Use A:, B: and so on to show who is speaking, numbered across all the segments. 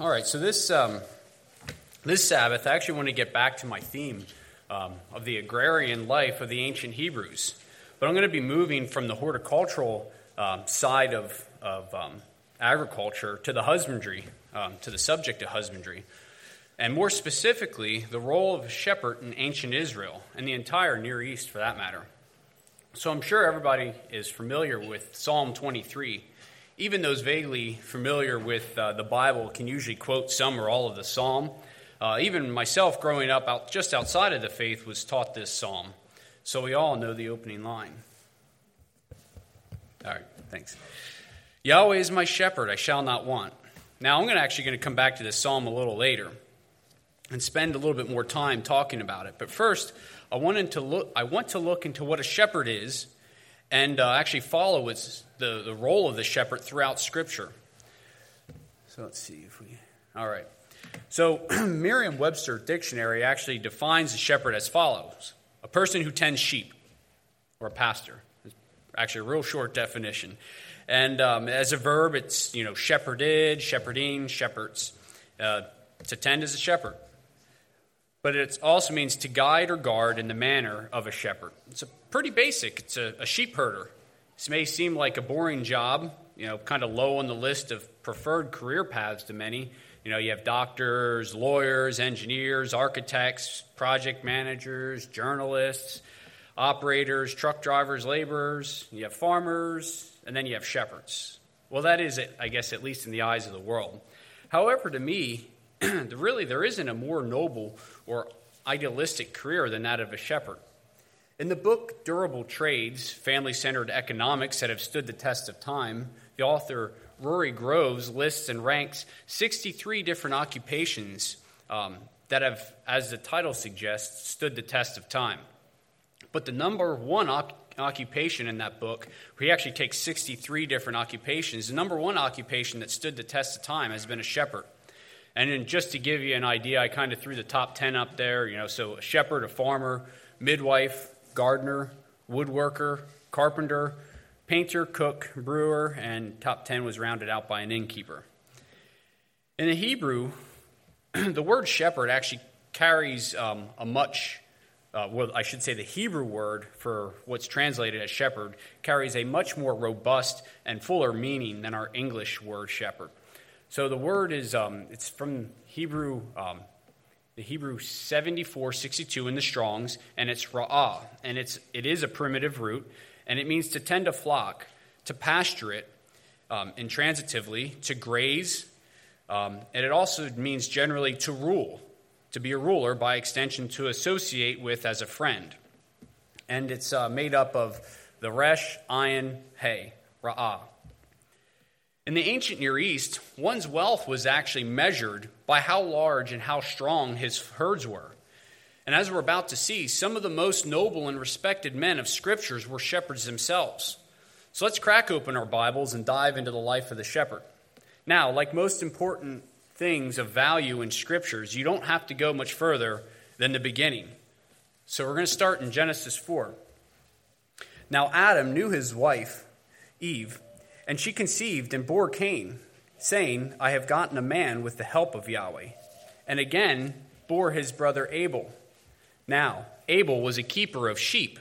A: All right, so this, um, this Sabbath, I actually want to get back to my theme um, of the agrarian life of the ancient Hebrews. But I'm going to be moving from the horticultural um, side of, of um, agriculture to the husbandry, um, to the subject of husbandry. And more specifically, the role of a shepherd in ancient Israel and the entire Near East for that matter. So I'm sure everybody is familiar with Psalm 23 even those vaguely familiar with uh, the Bible can usually quote some or all of the psalm. Uh, even myself, growing up out, just outside of the faith, was taught this psalm. So we all know the opening line. All right, thanks. Yahweh is my shepherd, I shall not want. Now, I'm gonna actually going to come back to this psalm a little later and spend a little bit more time talking about it. But first, I, wanted to look, I want to look into what a shepherd is and uh, actually follow its, the, the role of the shepherd throughout Scripture. So let's see if we. All right. So Merriam Webster Dictionary actually defines a shepherd as follows a person who tends sheep, or a pastor. It's actually a real short definition. And um, as a verb, it's, you know, shepherded, shepherding, shepherds. Uh, to tend as a shepherd but it also means to guide or guard in the manner of a shepherd. It's a pretty basic. It's a, a sheep herder. This may seem like a boring job, you know, kind of low on the list of preferred career paths to many. You know, you have doctors, lawyers, engineers, architects, project managers, journalists, operators, truck drivers, laborers, you have farmers, and then you have shepherds. Well, that is it, I guess, at least in the eyes of the world. However, to me, really there isn't a more noble or idealistic career than that of a shepherd. In the book Durable Trades Family Centered Economics that have stood the test of time, the author Rory Groves lists and ranks 63 different occupations um, that have, as the title suggests, stood the test of time. But the number one occupation in that book, he actually takes 63 different occupations, the number one occupation that stood the test of time has been a shepherd. And then just to give you an idea, I kind of threw the top 10 up there. You know, so a shepherd, a farmer, midwife, gardener, woodworker, carpenter, painter, cook, brewer, and top 10 was rounded out by an innkeeper. In the Hebrew, the word shepherd actually carries um, a much, uh, well, I should say the Hebrew word for what's translated as shepherd carries a much more robust and fuller meaning than our English word shepherd. So the word is um, it's from Hebrew, um, the Hebrew 7462 in the Strong's, and it's ra'ah, and it's it is a primitive root, and it means to tend a flock, to pasture it, um, intransitively, to graze, um, and it also means generally to rule, to be a ruler, by extension, to associate with as a friend. And it's uh, made up of the resh, ayin, hay, ra'ah. In the ancient Near East, one's wealth was actually measured by how large and how strong his herds were. And as we're about to see, some of the most noble and respected men of scriptures were shepherds themselves. So let's crack open our Bibles and dive into the life of the shepherd. Now, like most important things of value in scriptures, you don't have to go much further than the beginning. So we're going to start in Genesis 4. Now, Adam knew his wife, Eve and she conceived and bore Cain, saying, I have gotten a man with the help of Yahweh. And again bore his brother Abel. Now, Abel was a keeper of sheep,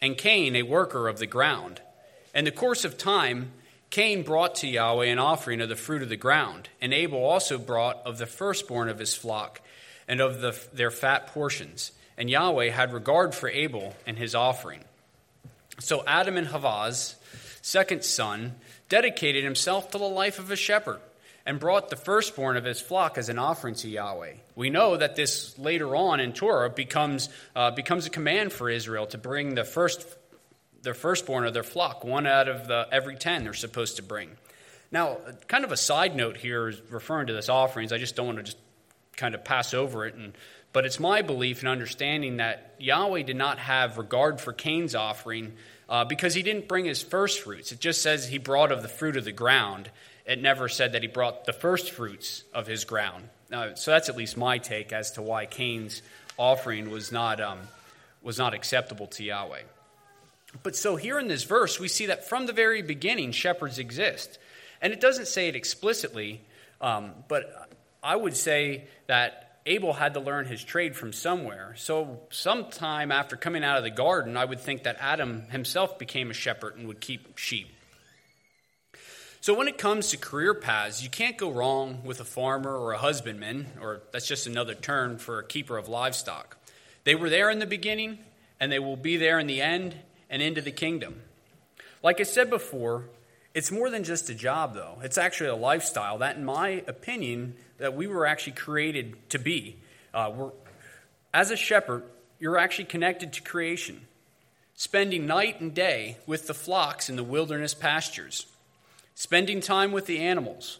A: and Cain a worker of the ground. In the course of time, Cain brought to Yahweh an offering of the fruit of the ground, and Abel also brought of the firstborn of his flock and of the, their fat portions. And Yahweh had regard for Abel and his offering. So Adam and Havah's second son dedicated himself to the life of a shepherd and brought the firstborn of his flock as an offering to Yahweh. We know that this later on in Torah becomes, uh, becomes a command for Israel to bring the first their firstborn of their flock, one out of the, every ten they're supposed to bring. Now, kind of a side note here is referring to this offerings. I just don't want to just kind of pass over it. And, but it's my belief and understanding that Yahweh did not have regard for Cain's offering uh, because he didn't bring his first fruits. It just says he brought of the fruit of the ground. It never said that he brought the first fruits of his ground. Uh, so that's at least my take as to why Cain's offering was not, um, was not acceptable to Yahweh. But so here in this verse, we see that from the very beginning, shepherds exist. And it doesn't say it explicitly, um, but I would say that Abel had to learn his trade from somewhere. So, sometime after coming out of the garden, I would think that Adam himself became a shepherd and would keep sheep. So, when it comes to career paths, you can't go wrong with a farmer or a husbandman, or that's just another term for a keeper of livestock. They were there in the beginning, and they will be there in the end and into the kingdom. Like I said before, it's more than just a job, though. It's actually a lifestyle that, in my opinion, that we were actually created to be. Uh, as a shepherd, you're actually connected to creation, spending night and day with the flocks in the wilderness pastures, spending time with the animals,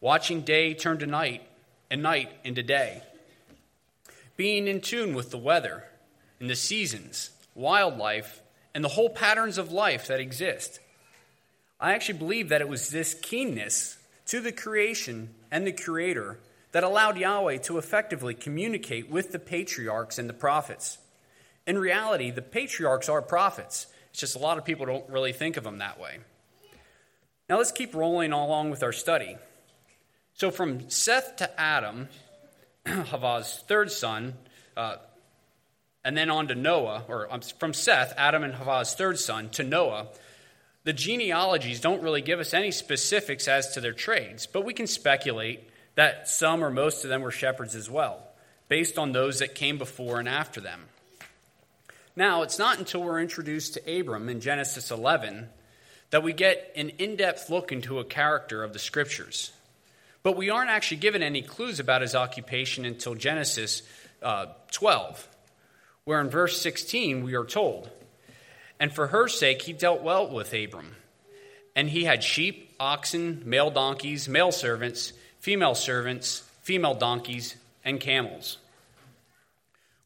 A: watching day turn to night and night into day, being in tune with the weather and the seasons, wildlife, and the whole patterns of life that exist. I actually believe that it was this keenness to the creation and the Creator that allowed Yahweh to effectively communicate with the patriarchs and the prophets. In reality, the patriarchs are prophets. It's just a lot of people don't really think of them that way. Now let's keep rolling along with our study. So from Seth to Adam, Havah's third son, uh, and then on to Noah, or um, from Seth, Adam and Havah's third son, to Noah, the genealogies don't really give us any specifics as to their trades, but we can speculate that some or most of them were shepherds as well, based on those that came before and after them. Now, it's not until we're introduced to Abram in Genesis 11 that we get an in depth look into a character of the scriptures. But we aren't actually given any clues about his occupation until Genesis uh, 12, where in verse 16 we are told and for her sake, he dealt well with Abram. And he had sheep, oxen, male donkeys, male servants, female servants, female donkeys, and camels.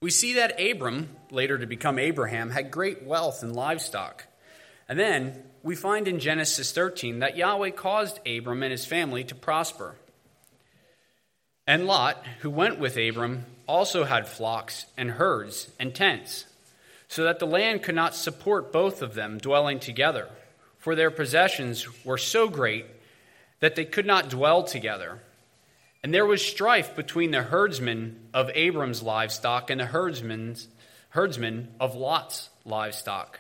A: We see that Abram, later to become Abraham, had great wealth and livestock. And then we find in Genesis 13 that Yahweh caused Abram and his family to prosper. And Lot, who went with Abram, also had flocks and herds and tents so that the land could not support both of them dwelling together, for their possessions were so great that they could not dwell together. And there was strife between the herdsmen of Abram's livestock and the herdsmen of Lot's livestock.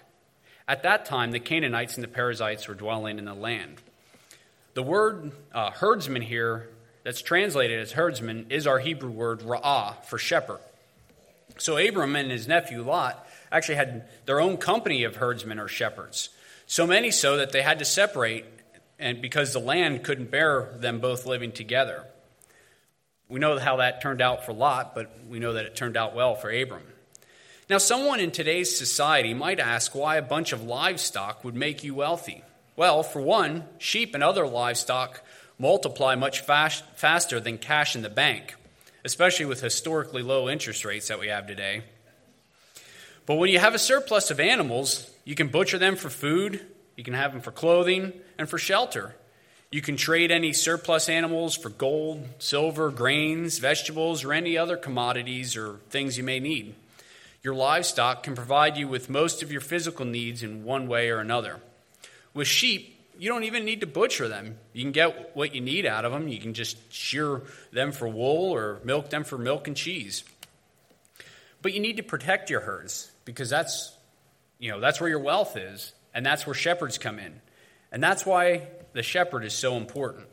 A: At that time, the Canaanites and the Perizzites were dwelling in the land. The word uh, herdsman here, that's translated as herdsman, is our Hebrew word ra'ah for shepherd. So Abram and his nephew Lot actually had their own company of herdsmen or shepherds. So many so that they had to separate and because the land couldn't bear them both living together. We know how that turned out for Lot, but we know that it turned out well for Abram. Now, someone in today's society might ask why a bunch of livestock would make you wealthy. Well, for one, sheep and other livestock multiply much fast, faster than cash in the bank, especially with historically low interest rates that we have today. But when you have a surplus of animals, you can butcher them for food, you can have them for clothing, and for shelter. You can trade any surplus animals for gold, silver, grains, vegetables, or any other commodities or things you may need. Your livestock can provide you with most of your physical needs in one way or another. With sheep, you don't even need to butcher them. You can get what you need out of them. You can just shear them for wool or milk them for milk and cheese. But you need to protect your herds because that's, you know, that's where your wealth is, and that's where shepherds come in. And that's why the shepherd is so important.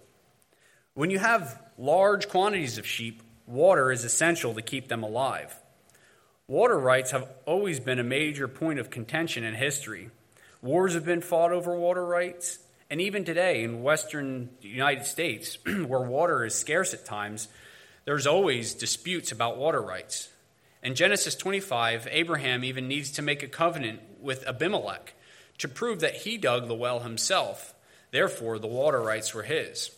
A: When you have large quantities of sheep, water is essential to keep them alive. Water rights have always been a major point of contention in history. Wars have been fought over water rights, and even today in western United States, where water is scarce at times, there's always disputes about water rights. In Genesis 25, Abraham even needs to make a covenant with Abimelech to prove that he dug the well himself. Therefore, the water rights were his.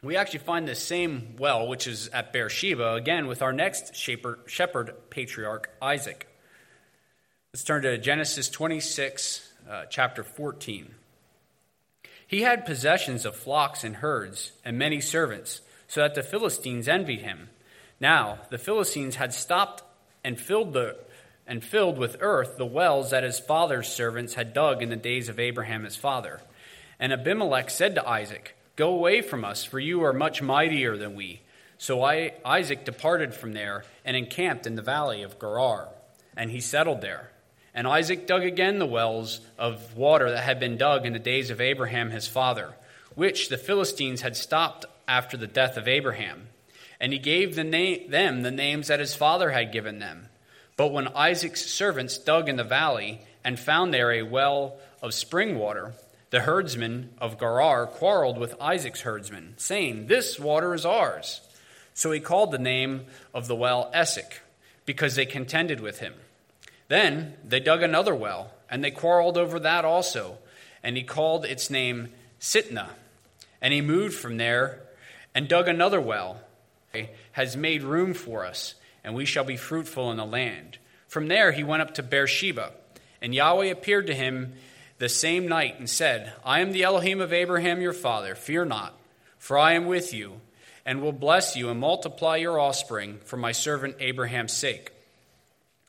A: We actually find this same well, which is at Beersheba, again with our next shepherd patriarch, Isaac. Let's turn to Genesis 26, uh, chapter 14. He had possessions of flocks and herds and many servants, so that the Philistines envied him. Now, the Philistines had stopped and filled the and filled with earth the wells that his father's servants had dug in the days of Abraham his father. And Abimelech said to Isaac, Go away from us, for you are much mightier than we. So I, Isaac departed from there and encamped in the valley of Gerar, and he settled there. And Isaac dug again the wells of water that had been dug in the days of Abraham his father, which the Philistines had stopped after the death of Abraham. And he gave the them the names that his father had given them. But when Isaac's servants dug in the valley and found there a well of spring water, the herdsmen of Gerar quarreled with Isaac's herdsmen, saying, This water is ours. So he called the name of the well Esek, because they contended with him. Then they dug another well, and they quarreled over that also, and he called its name Sitnah. And he moved from there and dug another well, has made room for us, and we shall be fruitful in the land. From there he went up to Beersheba, and Yahweh appeared to him the same night and said, I am the Elohim of Abraham your father. Fear not, for I am with you, and will bless you and multiply your offspring for my servant Abraham's sake.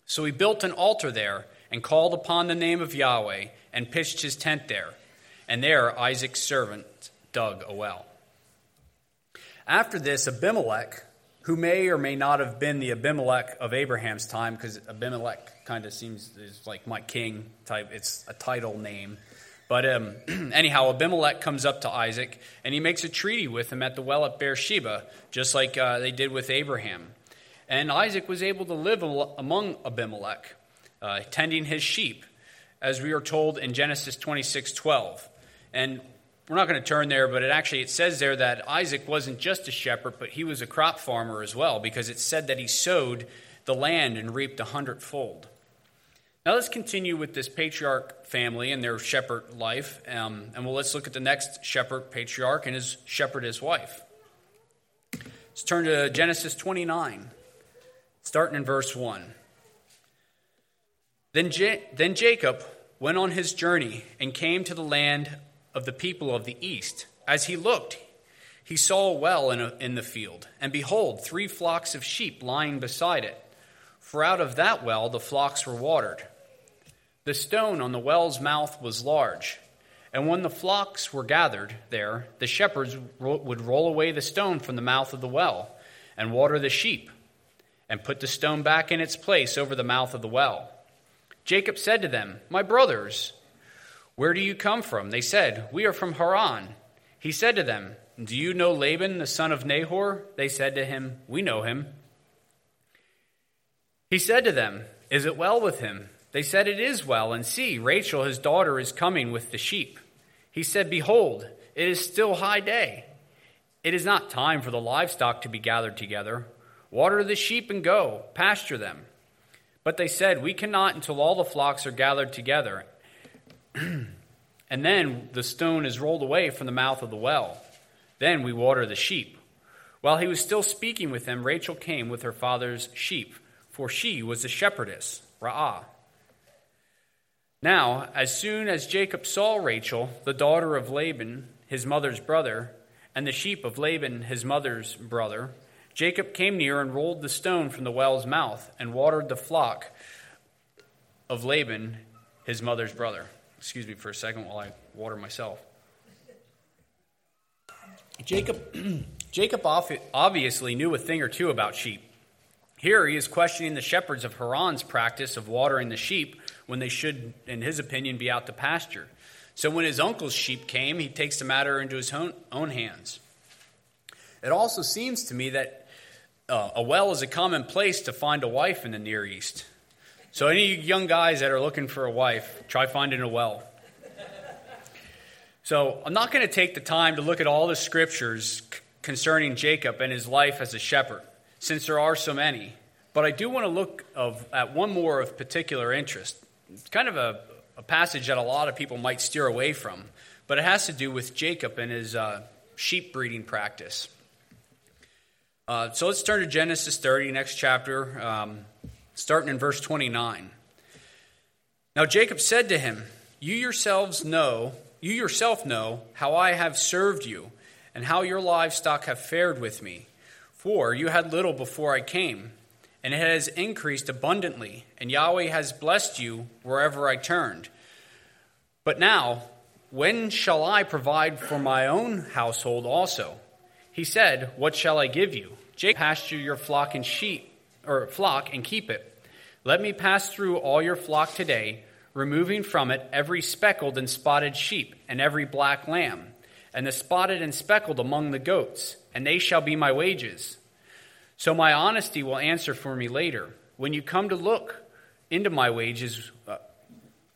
A: So he built an altar there and called upon the name of Yahweh and pitched his tent there. And there Isaac's servant dug a well. After this, Abimelech, who may or may not have been the Abimelech of Abraham's time, because Abimelech kind of seems is like my king type, it's a title name. But um, anyhow, Abimelech comes up to Isaac and he makes a treaty with him at the well at Beersheba, just like uh, they did with Abraham. And Isaac was able to live among Abimelech, uh, tending his sheep, as we are told in Genesis 26 12. And we're not going to turn there, but it actually it says there that Isaac wasn't just a shepherd, but he was a crop farmer as well, because it said that he sowed the land and reaped a hundredfold. Now let's continue with this patriarch family and their shepherd life, um, and well, let's look at the next shepherd patriarch and his shepherdess wife. Let's turn to Genesis 29 starting in verse 1. Then, then Jacob went on his journey and came to the land of the people of the east. As he looked, he saw a well in, a, in the field, and behold, three flocks of sheep lying beside it. For out of that well the flocks were watered. The stone on the well's mouth was large, and when the flocks were gathered there, the shepherds would roll away the stone from the mouth of the well and water the sheep and put the stone back in its place over the mouth of the well. Jacob said to them, My brothers, where do you come from? They said, We are from Haran. He said to them, Do you know Laban, the son of Nahor? They said to him, We know him. He said to them, Is it well with him? They said, It is well, and see, Rachel, his daughter, is coming with the sheep. He said, Behold, it is still high day. It is not time for the livestock to be gathered together. Water the sheep and go, pasture them. But they said, We cannot until all the flocks are gathered together. and then the stone is rolled away from the mouth of the well. Then we water the sheep. While he was still speaking with them, Rachel came with her father's sheep, for she was a shepherdess, Ra'ah. Now, as soon as Jacob saw Rachel, the daughter of Laban, his mother's brother, and the sheep of Laban, his mother's brother, Jacob came near and rolled the stone from the well's mouth and watered the flock of Laban, his mother's brother. Excuse me for a second while I water myself. Jacob, Jacob obviously knew a thing or two about sheep. Here he is questioning the shepherds of Haran's practice of watering the sheep when they should, in his opinion, be out to pasture. So when his uncle's sheep came, he takes the matter into his own, own hands. It also seems to me that uh, a well is a common place to find a wife in the Near East. So, any young guys that are looking for a wife, try finding a well. So, I'm not going to take the time to look at all the scriptures c- concerning Jacob and his life as a shepherd, since there are so many. But I do want to look of, at one more of particular interest. It's kind of a, a, passage that a lot of people might steer away from, but it has to do with Jacob and his uh, sheep breeding practice. Uh, so let's turn to Genesis 30, next chapter, um, starting in verse 29. Now Jacob said to him, You yourselves know, you yourself know how I have served you, and how your livestock have fared with me. For you had little before I came, and it has increased abundantly, and Yahweh has blessed you wherever I turned. But now, when shall I provide for my own household also? He said, What shall I give you? Jacob, pasture your flock and sheep, or flock and keep it. Let me pass through all your flock today, removing from it every speckled and spotted sheep and every black lamb, and the spotted and speckled among the goats, and they shall be my wages. So my honesty will answer for me later. When you come to look into my wages, uh,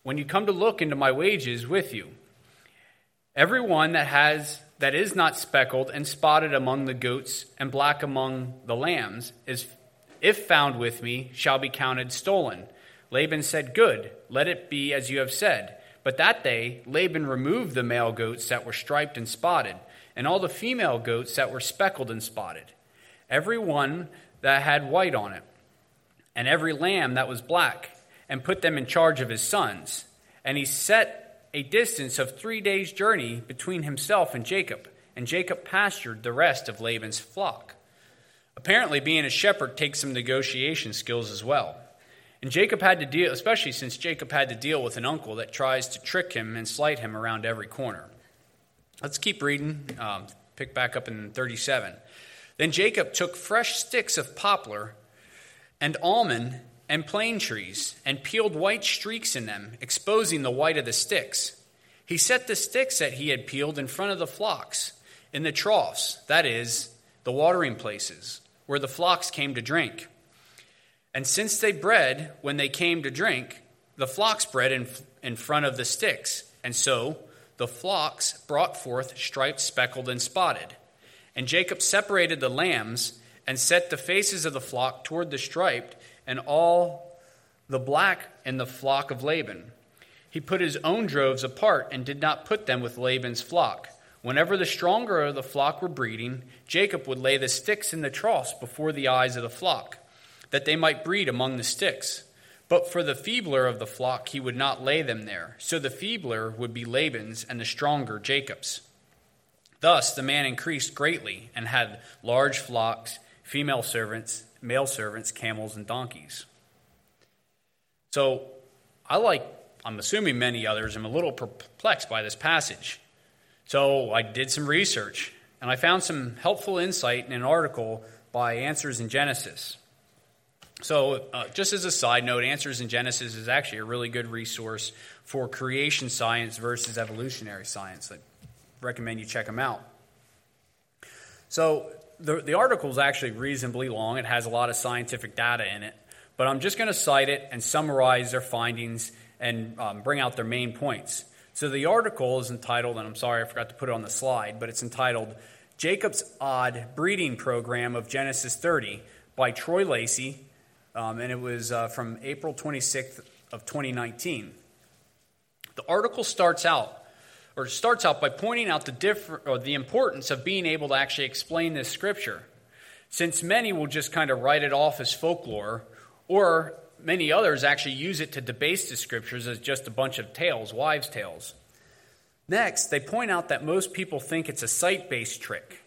A: when you come to look into my wages with you, everyone that has that is not speckled and spotted among the goats and black among the lambs is if found with me shall be counted stolen. Laban said, Good, let it be as you have said. But that day Laban removed the male goats that were striped and spotted, and all the female goats that were speckled and spotted, every one that had white on it, and every lamb that was black, and put them in charge of his sons. And he set a distance of three days' journey between himself and Jacob, and Jacob pastured the rest of Laban's flock. Apparently, being a shepherd takes some negotiation skills as well. And Jacob had to deal, especially since Jacob had to deal with an uncle that tries to trick him and slight him around every corner. Let's keep reading. Um, pick back up in 37. Then Jacob took fresh sticks of poplar and almond and plane trees and peeled white streaks in them, exposing the white of the sticks. He set the sticks that he had peeled in front of the flocks, in the troughs, that is, the watering places, where the flocks came to drink. And since they bred when they came to drink, the flocks bred in, in front of the sticks. And so the flocks brought forth striped, speckled, and spotted. And Jacob separated the lambs and set the faces of the flock toward the striped and all the black in the flock of Laban. He put his own droves apart and did not put them with Laban's flock. Whenever the stronger of the flock were breeding, Jacob would lay the sticks in the troughs before the eyes of the flock, that they might breed among the sticks. But for the feebler of the flock, he would not lay them there. So the feebler would be Laban's, and the stronger Jacob's. Thus the man increased greatly and had large flocks, female servants, male servants, camels, and donkeys. So I like, I'm assuming many others, I'm a little perplexed by this passage. So I did some research and I found some helpful insight in an article by Answers in Genesis. So, uh, just as a side note, Answers in Genesis is actually a really good resource for creation science versus evolutionary science. I recommend you check them out. So, the, the article is actually reasonably long. It has a lot of scientific data in it. But I'm just going to cite it and summarize their findings and um, bring out their main points. So the article is entitled, and I'm sorry I forgot to put it on the slide, but it's entitled Jacob's Odd Breeding Program of Genesis 30 by Troy Lacey, um, and it was uh, from April 26th of 2019. The article starts out or starts out by pointing out the, differ, or the importance of being able to actually explain this scripture, since many will just kind of write it off as folklore, or many others actually use it to debase the scriptures as just a bunch of tales, wives' tales. Next, they point out that most people think it's a sight based trick,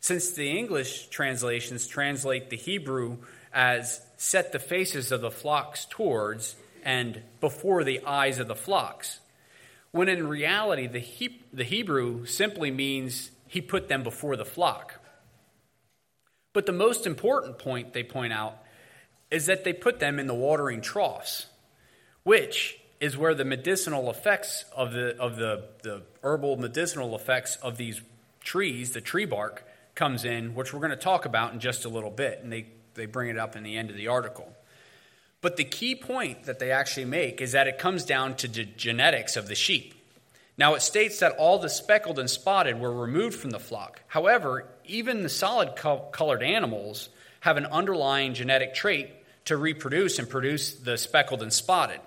A: since the English translations translate the Hebrew as set the faces of the flocks towards and before the eyes of the flocks when in reality, the, he- the Hebrew simply means he put them before the flock. But the most important point they point out is that they put them in the watering troughs, which is where the medicinal effects of the, of the, the herbal medicinal effects of these trees, the tree bark, comes in, which we're going to talk about in just a little bit. And they, they bring it up in the end of the article. But the key point that they actually make is that it comes down to the genetics of the sheep. Now, it states that all the speckled and spotted were removed from the flock. However, even the solid colored animals have an underlying genetic trait to reproduce and produce the speckled and spotted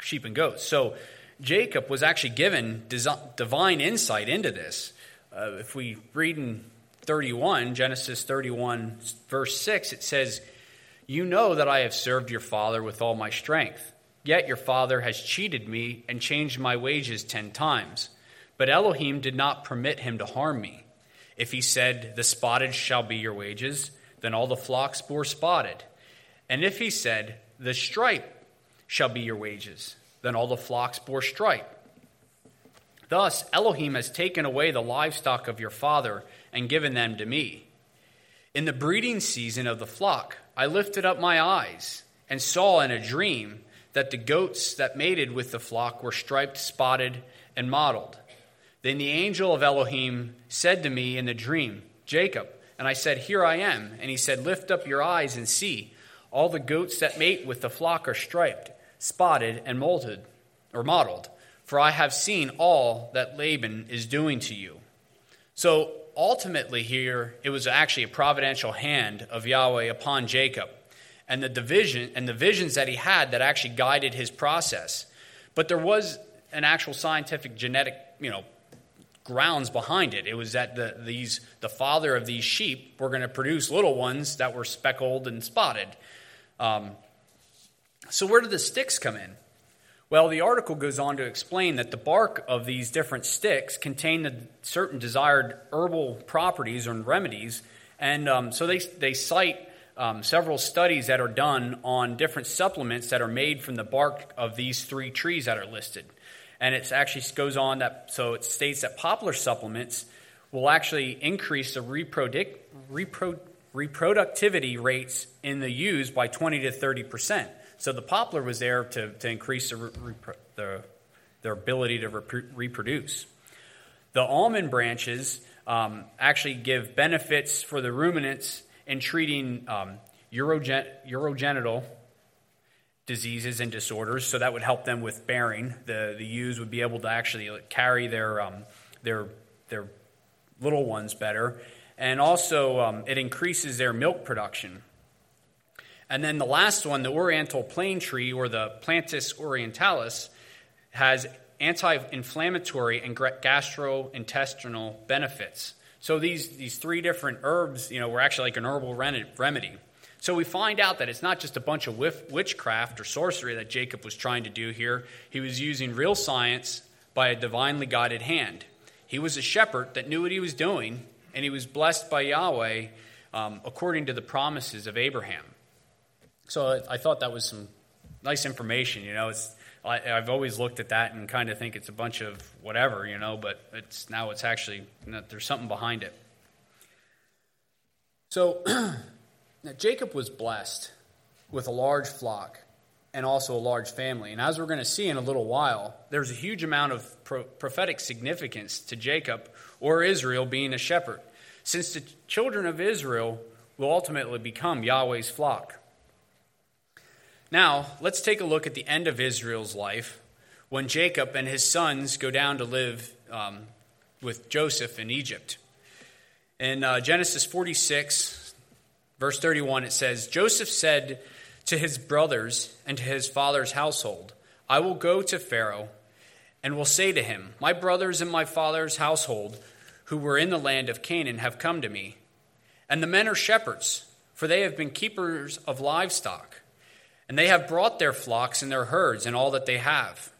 A: sheep and goats. So, Jacob was actually given divine insight into this. Uh, if we read in 31, Genesis 31, verse 6, it says, you know that I have served your father with all my strength. Yet your father has cheated me and changed my wages ten times. But Elohim did not permit him to harm me. If he said, The spotted shall be your wages, then all the flocks bore spotted. And if he said, The stripe shall be your wages, then all the flocks bore stripe. Thus Elohim has taken away the livestock of your father and given them to me. In the breeding season of the flock, I lifted up my eyes and saw in a dream that the goats that mated with the flock were striped, spotted, and mottled. Then the angel of Elohim said to me in the dream, Jacob. And I said, Here I am. And he said, Lift up your eyes and see. All the goats that mate with the flock are striped, spotted, and molted, or mottled. For I have seen all that Laban is doing to you. So ultimately, here, it was actually a providential hand of Yahweh upon Jacob and the division and the visions that he had that actually guided his process. But there was an actual scientific genetic, you know, grounds behind it. It was that the, these, the father of these sheep were going to produce little ones that were speckled and spotted. Um, so, where do the sticks come in? Well, the article goes on to explain that the bark of these different sticks contain the certain desired herbal properties or remedies, and um, so they, they cite um, several studies that are done on different supplements that are made from the bark of these three trees that are listed. And it actually goes on that, so it states that poplar supplements will actually increase the reproduc, repro, reproductivity rates in the ewes by 20 to 30 percent. So the poplar was there to, to increase the, the, their ability to reproduce. The almond branches um, actually give benefits for the ruminants in treating um, urogen- urogenital diseases and disorders. So that would help them with bearing. The, the ewes would be able to actually carry their, um, their, their little ones better. And also, um, it increases their milk production. And then the last one, the oriental plane tree or the Platanus orientalis, has anti inflammatory and gastrointestinal benefits. So these, these three different herbs, you know, were actually like an herbal remedy. So we find out that it's not just a bunch of witchcraft or sorcery that Jacob was trying to do here. He was using real science by a divinely guided hand. He was a shepherd that knew what he was doing, and he was blessed by Yahweh um, according to the promises of Abraham. So I thought that was some nice information. You know, it's I, have always looked at that and kind of think it's a bunch of whatever, you know, but it's now it's actually there's something behind it. So Jacob was blessed with a large flock and also a large family. And as we're going to see in a little while, there's a huge amount of pro- prophetic significance to Jacob or Israel being a shepherd, since the children of Israel will ultimately become Yahweh's flock. Now, let's take a look at the end of Israel's life when Jacob and his sons go down to live um, with Joseph in Egypt. In uh, Genesis 46, verse 31, it says Joseph said to his brothers and to his father's household, I will go to Pharaoh and will say to him, My brothers and my father's household who were in the land of Canaan have come to me. And the men are shepherds, for they have been keepers of livestock. And they have brought their flocks and their herds and all that they have.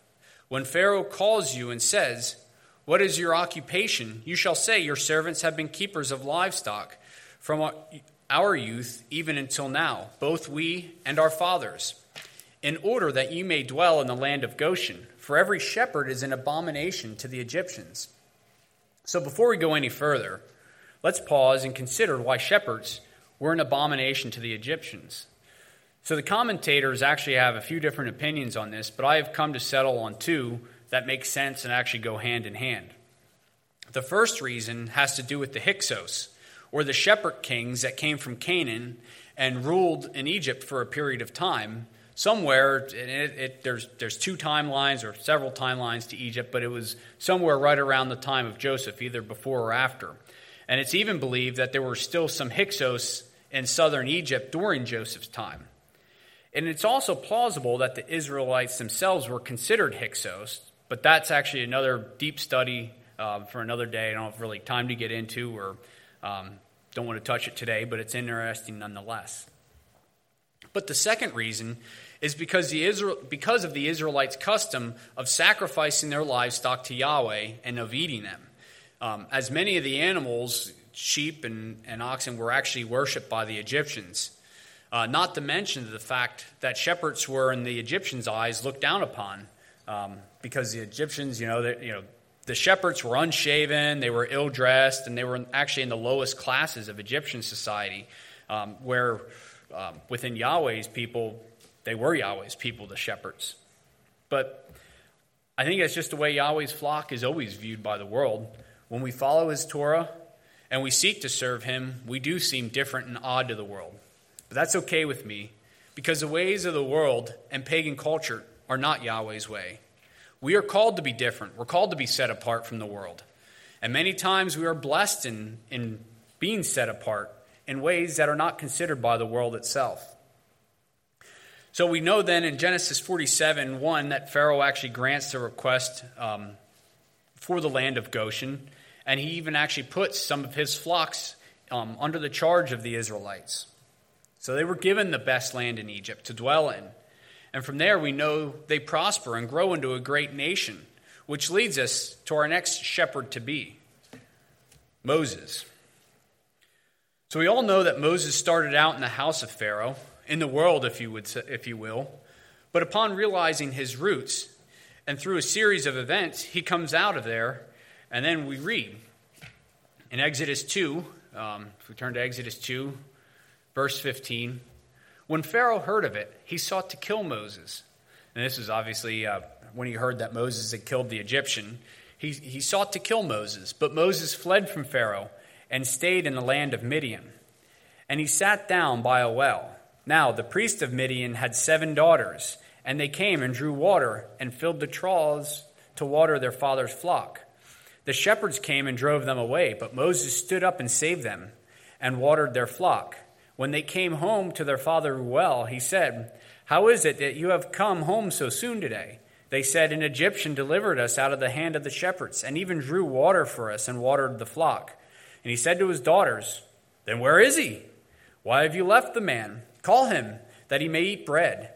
A: When Pharaoh calls you and says, What is your occupation? you shall say, Your servants have been keepers of livestock from our youth even until now, both we and our fathers, in order that you may dwell in the land of Goshen. For every shepherd is an abomination to the Egyptians. So before we go any further, let's pause and consider why shepherds were an abomination to the Egyptians. So the commentators actually have a few different opinions on this, but I have come to settle on two that make sense and actually go hand in hand. The first reason has to do with the Hyksos, or the shepherd kings that came from Canaan and ruled in Egypt for a period of time. Somewhere, it, it, there's, there's two timelines or several timelines to Egypt, but it was somewhere right around the time of Joseph, either before or after. And it's even believed that there were still some Hyksos in southern Egypt during Joseph's time. And it's also plausible that the Israelites themselves were considered Hyksos, but that's actually another deep study uh, for another day. I don't have really time to get into or um, don't want to touch it today, but it's interesting nonetheless. But the second reason is because, the Israel, because of the Israelites' custom of sacrificing their livestock to Yahweh and of eating them. Um, as many of the animals, sheep and, and oxen, were actually worshipped by the Egyptians. Uh, not to mention the fact that shepherds were, in the Egyptians' eyes, looked down upon, um, because the Egyptians, you know, you know, the shepherds were unshaven, they were ill dressed, and they were actually in the lowest classes of Egyptian society, um, where um, within Yahweh's people, they were Yahweh's people, the shepherds. But I think that's just the way Yahweh's flock is always viewed by the world. When we follow his Torah and we seek to serve him, we do seem different and odd to the world. But that's okay with me because the ways of the world and pagan culture are not Yahweh's way. We are called to be different. We're called to be set apart from the world. And many times we are blessed in, in being set apart in ways that are not considered by the world itself. So we know then in Genesis 47 1 that Pharaoh actually grants the request um, for the land of Goshen, and he even actually puts some of his flocks um, under the charge of the Israelites. So they were given the best land in Egypt to dwell in. And from there, we know they prosper and grow into a great nation, which leads us to our next shepherd to be Moses. So we all know that Moses started out in the house of Pharaoh, in the world, if you, would, if you will. But upon realizing his roots, and through a series of events, he comes out of there, and then we read in Exodus 2, um, if we turn to Exodus 2, verse 15. When Pharaoh heard of it, he sought to kill Moses. And this was obviously uh, when he heard that Moses had killed the Egyptian. He, he sought to kill Moses, but Moses fled from Pharaoh and stayed in the land of Midian. And he sat down by a well. Now, the priest of Midian had seven daughters, and they came and drew water and filled the troughs to water their father's flock. The shepherds came and drove them away, but Moses stood up and saved them and watered their flock. When they came home to their father well, he said, How is it that you have come home so soon today? They said, An Egyptian delivered us out of the hand of the shepherds, and even drew water for us and watered the flock. And he said to his daughters, Then where is he? Why have you left the man? Call him, that he may eat bread.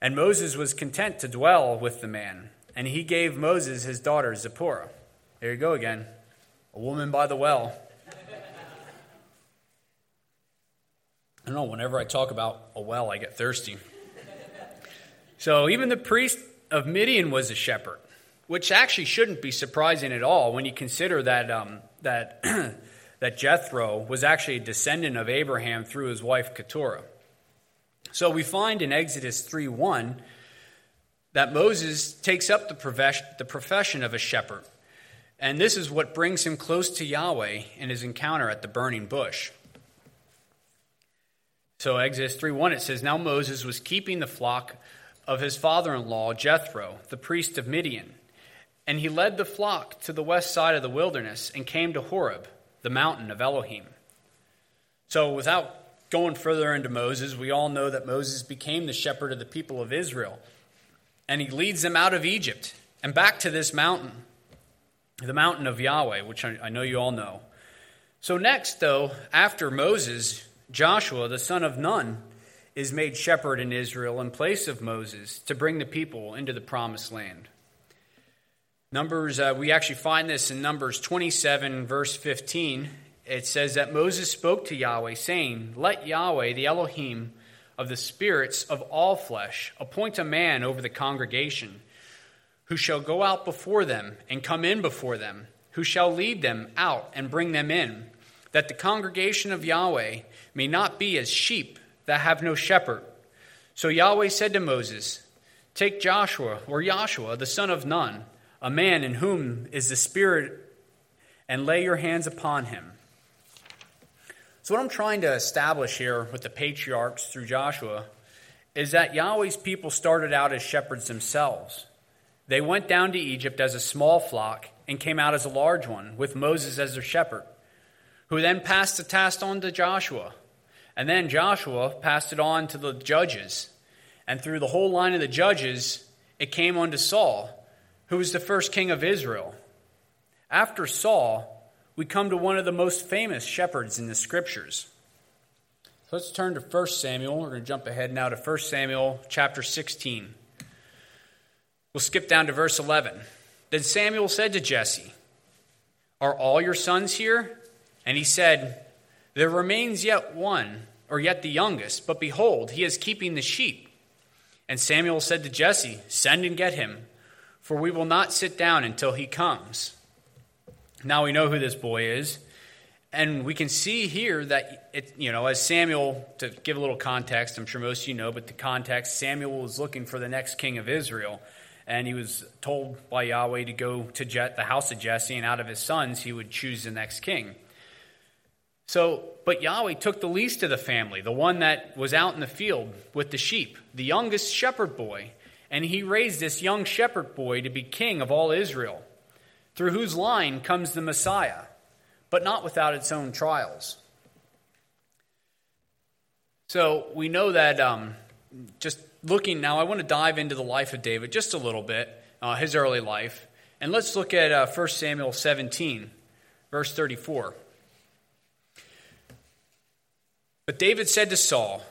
A: And Moses was content to dwell with the man, and he gave Moses his daughter Zipporah. There you go again, a woman by the well. I don't know, whenever I talk about a well, I get thirsty. so even the priest of Midian was a shepherd, which actually shouldn't be surprising at all when you consider that, um, that, that Jethro was actually a descendant of Abraham through his wife Keturah. So we find in Exodus 3 1 that Moses takes up the profession, the profession of a shepherd. And this is what brings him close to Yahweh in his encounter at the burning bush. So, Exodus 3 1, it says, Now Moses was keeping the flock of his father in law, Jethro, the priest of Midian. And he led the flock to the west side of the wilderness and came to Horeb, the mountain of Elohim. So, without going further into Moses, we all know that Moses became the shepherd of the people of Israel. And he leads them out of Egypt and back to this mountain, the mountain of Yahweh, which I know you all know. So, next, though, after Moses, Joshua, the son of Nun, is made shepherd in Israel in place of Moses to bring the people into the promised land. Numbers, uh, we actually find this in Numbers 27, verse 15. It says that Moses spoke to Yahweh, saying, Let Yahweh, the Elohim of the spirits of all flesh, appoint a man over the congregation, who shall go out before them and come in before them, who shall lead them out and bring them in, that the congregation of Yahweh may not be as sheep that have no shepherd. So Yahweh said to Moses, Take Joshua, or Joshua, the son of Nun, a man in whom is the Spirit, and lay your hands upon him. So, what I'm trying to establish here with the patriarchs through Joshua is that Yahweh's people started out as shepherds themselves. They went down to Egypt as a small flock and came out as a large one, with Moses as their shepherd, who then passed the task on to Joshua and then Joshua passed it on to the judges. And through the whole line of the judges, it came on to Saul, who was the first king of Israel. After Saul, we come to one of the most famous shepherds in the scriptures. So let's turn to 1 Samuel. We're going to jump ahead now to 1 Samuel chapter 16. We'll skip down to verse 11. Then Samuel said to Jesse, Are all your sons here? And he said, There remains yet one or yet the youngest, but behold, he is keeping the sheep. And Samuel said to Jesse, Send and get him, for we will not sit down until he comes. Now we know who this boy is. And we can see here that, it, you know, as Samuel, to give a little context, I'm sure most of you know, but the context, Samuel was looking for the next king of Israel. And he was told by Yahweh to go to the house of Jesse, and out of his sons, he would choose the next king. So, but Yahweh took the least of the family, the one that was out in the field with the sheep, the youngest shepherd boy, and he raised this young shepherd boy to be king of all Israel, through whose line comes the Messiah but not without its own trials. So we know that um, just looking now, I want to dive into the life of David just a little bit, uh, his early life. And let's look at uh, 1 Samuel 17, verse 34. But David said to Saul,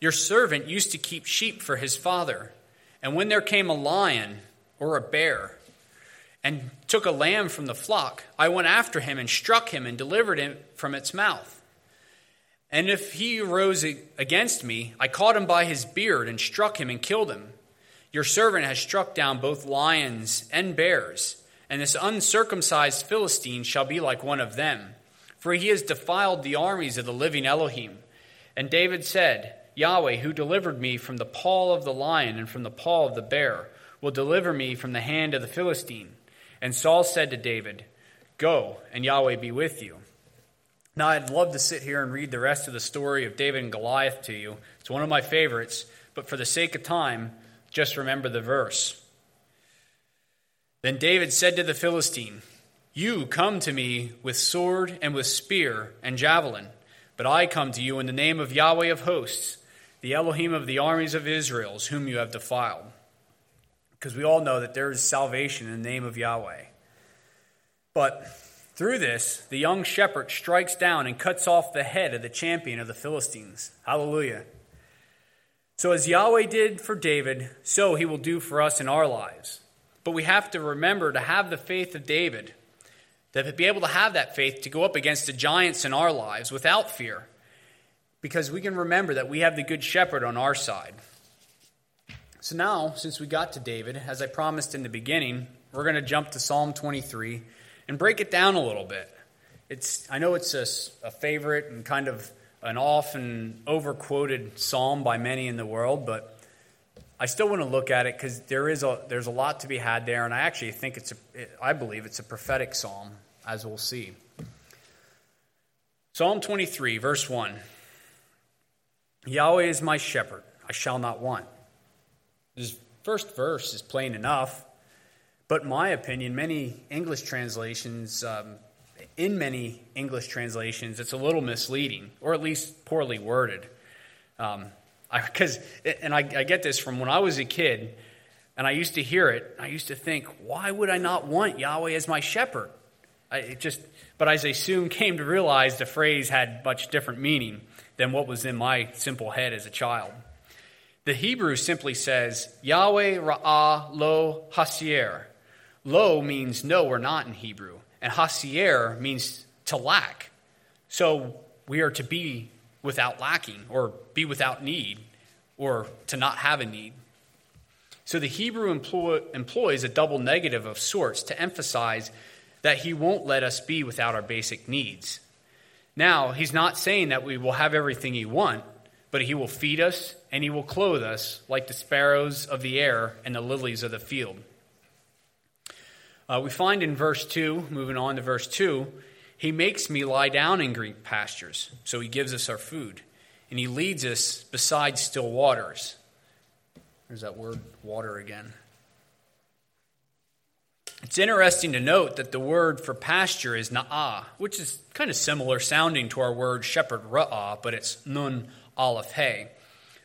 A: Your servant used to keep sheep for his father, and when there came a lion or a bear, and took a lamb from the flock, I went after him and struck him and delivered him from its mouth. And if he arose against me, I caught him by his beard and struck him and killed him. Your servant has struck down both lions and bears, and this uncircumcised Philistine shall be like one of them, for he has defiled the armies of the living Elohim. And David said, Yahweh, who delivered me from the paw of the lion and from the paw of the bear, will deliver me from the hand of the Philistine. And Saul said to David, Go, and Yahweh be with you. Now, I'd love to sit here and read the rest of the story of David and Goliath to you. It's one of my favorites, but for the sake of time, just remember the verse. Then David said to the Philistine, You come to me with sword and with spear and javelin, but I come to you in the name of Yahweh of hosts, the Elohim of the armies of Israel, whom you have defiled because we all know that there is salvation in the name of Yahweh. But through this, the young shepherd strikes down and cuts off the head of the champion of the Philistines. Hallelujah. So, as Yahweh did for David, so he will do for us in our lives. But we have to remember to have the faith of David, to be able to have that faith to go up against the giants in our lives without fear, because we can remember that we have the good shepherd on our side. So now, since we got to David, as I promised in the beginning, we're going to jump to Psalm 23 and break it down a little bit. It's, I know it's a, a favorite and kind of an often overquoted psalm by many in the world, but I still want to look at it because there is a there's a lot to be had there, and I actually think it's a I believe it's a prophetic psalm, as we'll see. Psalm 23, verse 1. Yahweh is my shepherd; I shall not want. His first verse is plain enough, but my opinion, many English translations, um, in many English translations, it's a little misleading, or at least poorly worded. Because, um, and I, I get this from when I was a kid, and I used to hear it. I used to think, why would I not want Yahweh as my shepherd? I just, but as I soon came to realize, the phrase had much different meaning than what was in my simple head as a child. The Hebrew simply says, Yahweh Ra'ah Lo Hasier. Lo means no or not in Hebrew, and Hasier means to lack. So we are to be without lacking, or be without need, or to not have a need. So the Hebrew employ, employs a double negative of sorts to emphasize that he won't let us be without our basic needs. Now, he's not saying that we will have everything he want, but he will feed us and he will clothe us like the sparrows of the air and the lilies of the field. Uh, we find in verse 2, moving on to verse 2, he makes me lie down in green pastures, so he gives us our food, and he leads us beside still waters. There's that word water again. It's interesting to note that the word for pasture is na'ah, which is kind of similar sounding to our word shepherd ra'ah, but it's nun aleph Hay.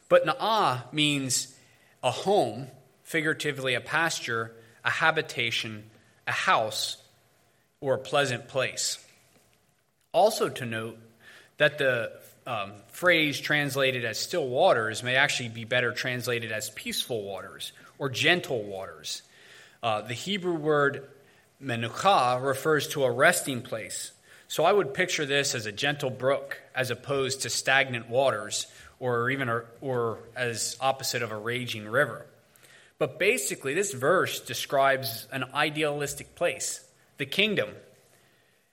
A: But Na'ah means a home, figuratively a pasture, a habitation, a house, or a pleasant place. Also to note that the um, phrase translated as still waters may actually be better translated as peaceful waters or gentle waters. Uh, the Hebrew word menucha refers to a resting place. So I would picture this as a gentle brook as opposed to stagnant waters or even a, or as opposite of a raging river. But basically, this verse describes an idealistic place, the kingdom.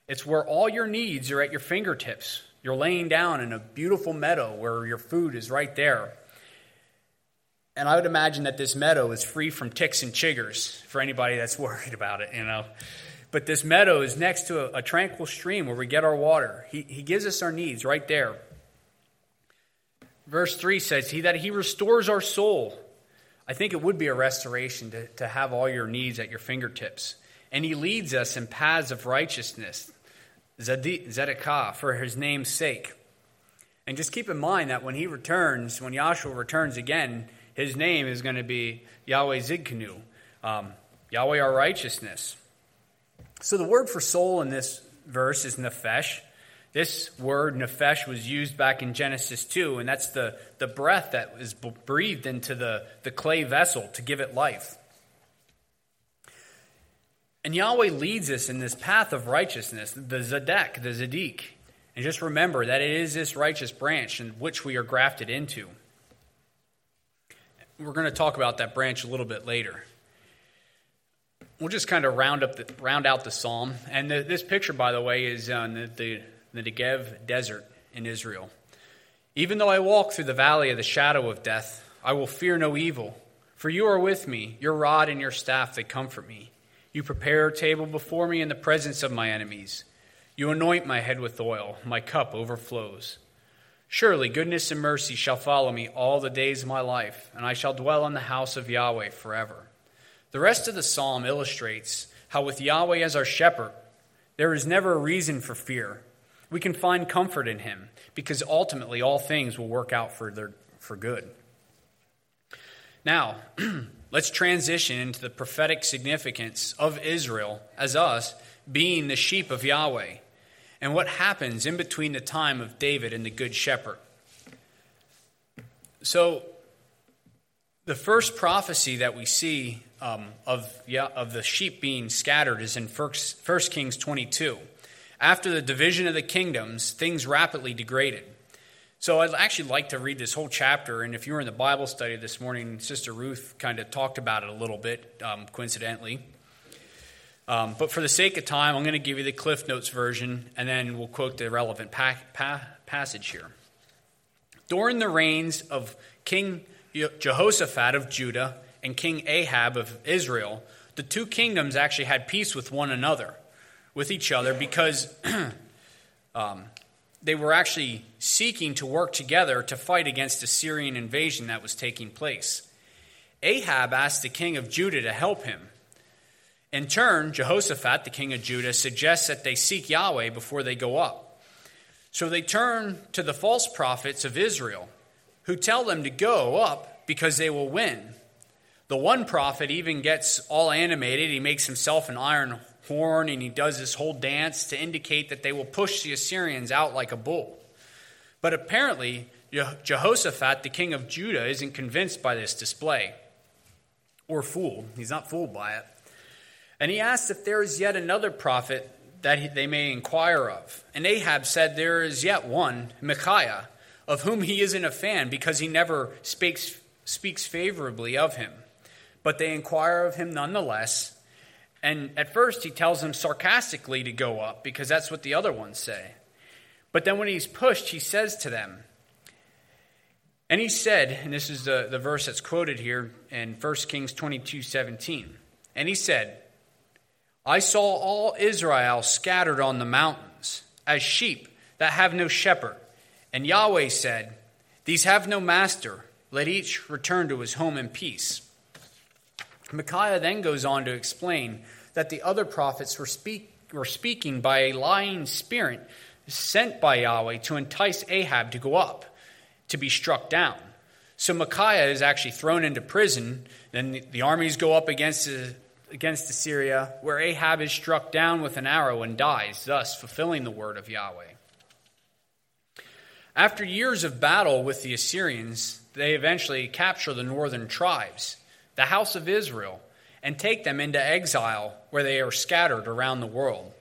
A: It's where all your needs are at your fingertips. You're laying down in a beautiful meadow where your food is right there. And I would imagine that this meadow is free from ticks and chiggers for anybody that's worried about it, you know. But this meadow is next to a, a tranquil stream where we get our water. He, he gives us our needs right there. Verse 3 says, He that He restores our soul. I think it would be a restoration to, to have all your needs at your fingertips. And He leads us in paths of righteousness, Zedekah, for His name's sake. And just keep in mind that when He returns, when Yahshua returns again, His name is going to be Yahweh Zidkenu, um, Yahweh our righteousness. So the word for soul in this verse is nephesh. This word, nephesh, was used back in Genesis 2, and that's the, the breath that is breathed into the, the clay vessel to give it life. And Yahweh leads us in this path of righteousness, the Zedek, the Zadik. And just remember that it is this righteous branch in which we are grafted into. We're going to talk about that branch a little bit later. We'll just kind of round up the, round out the psalm. And the, this picture, by the way, is on the, the the Negev desert in Israel. Even though I walk through the valley of the shadow of death, I will fear no evil, for you are with me, your rod and your staff, they comfort me. You prepare a table before me in the presence of my enemies. You anoint my head with oil, my cup overflows. Surely goodness and mercy shall follow me all the days of my life, and I shall dwell in the house of Yahweh forever. The rest of the psalm illustrates how, with Yahweh as our shepherd, there is never a reason for fear. We can find comfort in him because ultimately all things will work out for, their, for good. Now, let's transition into the prophetic significance of Israel as us being the sheep of Yahweh and what happens in between the time of David and the Good Shepherd. So, the first prophecy that we see um, of, yeah, of the sheep being scattered is in 1 Kings 22 after the division of the kingdoms, things rapidly degraded. So I'd actually like to read this whole chapter, and if you were in the Bible study this morning, Sister Ruth kind of talked about it a little bit, um, coincidentally. Um, but for the sake of time, I'm going to give you the Cliff Notes version, and then we'll quote the relevant pa- pa- passage here. During the reigns of King Jehoshaphat of Judah and King Ahab of Israel, the two kingdoms actually had peace with one another with each other because um, they were actually seeking to work together to fight against the Syrian invasion that was taking place. Ahab asked the king of Judah to help him. In turn, Jehoshaphat, the king of Judah, suggests that they seek Yahweh before they go up. So they turn to the false prophets of Israel, who tell them to go up because they will win. The one prophet even gets all animated. He makes himself an iron horn and he does this whole dance to indicate that they will push the Assyrians out like a bull. But apparently, Jehoshaphat, the king of Judah, isn't convinced by this display or fooled. He's not fooled by it. And he asks if there is yet another prophet that they may inquire of. And Ahab said, There is yet one, Micaiah, of whom he isn't a fan because he never speaks, speaks favorably of him. But they inquire of him nonetheless and at first, he tells them sarcastically to go up because that's what the other ones say. But then when he's pushed, he says to them, and he said, and this is the, the verse that's quoted here in 1 Kings 22 17. And he said, I saw all Israel scattered on the mountains as sheep that have no shepherd. And Yahweh said, These have no master. Let each return to his home in peace. Micaiah then goes on to explain that the other prophets were, speak, were speaking by a lying spirit sent by Yahweh to entice Ahab to go up, to be struck down. So Micaiah is actually thrown into prison. Then the, armies go up against, uh, against Assyria, where Ahab is struck down with an arrow and dies, thus fulfilling the word of Yahweh. After years of battle with the Assyrians, they eventually capture the northern tribes the house of Israel, and take them into exile where they are scattered around the world.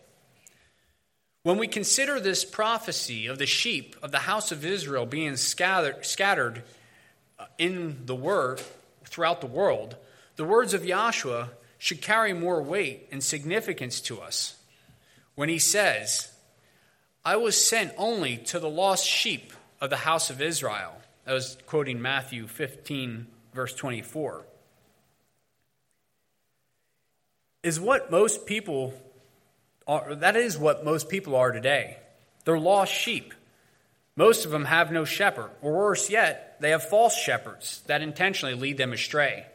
A: When we consider this prophecy of the sheep of the house of Israel being scattered, uh, in the word throughout the world, the words of Yahshua should carry more weight and significance to us when he says, I was sent only to the lost sheep of the house of Israel. I was quoting Matthew 15, verse 24. Is what most people are, that is what most people are today. They're lost sheep. Most of them have no shepherd, or worse yet, they have false shepherds that intentionally lead them astray.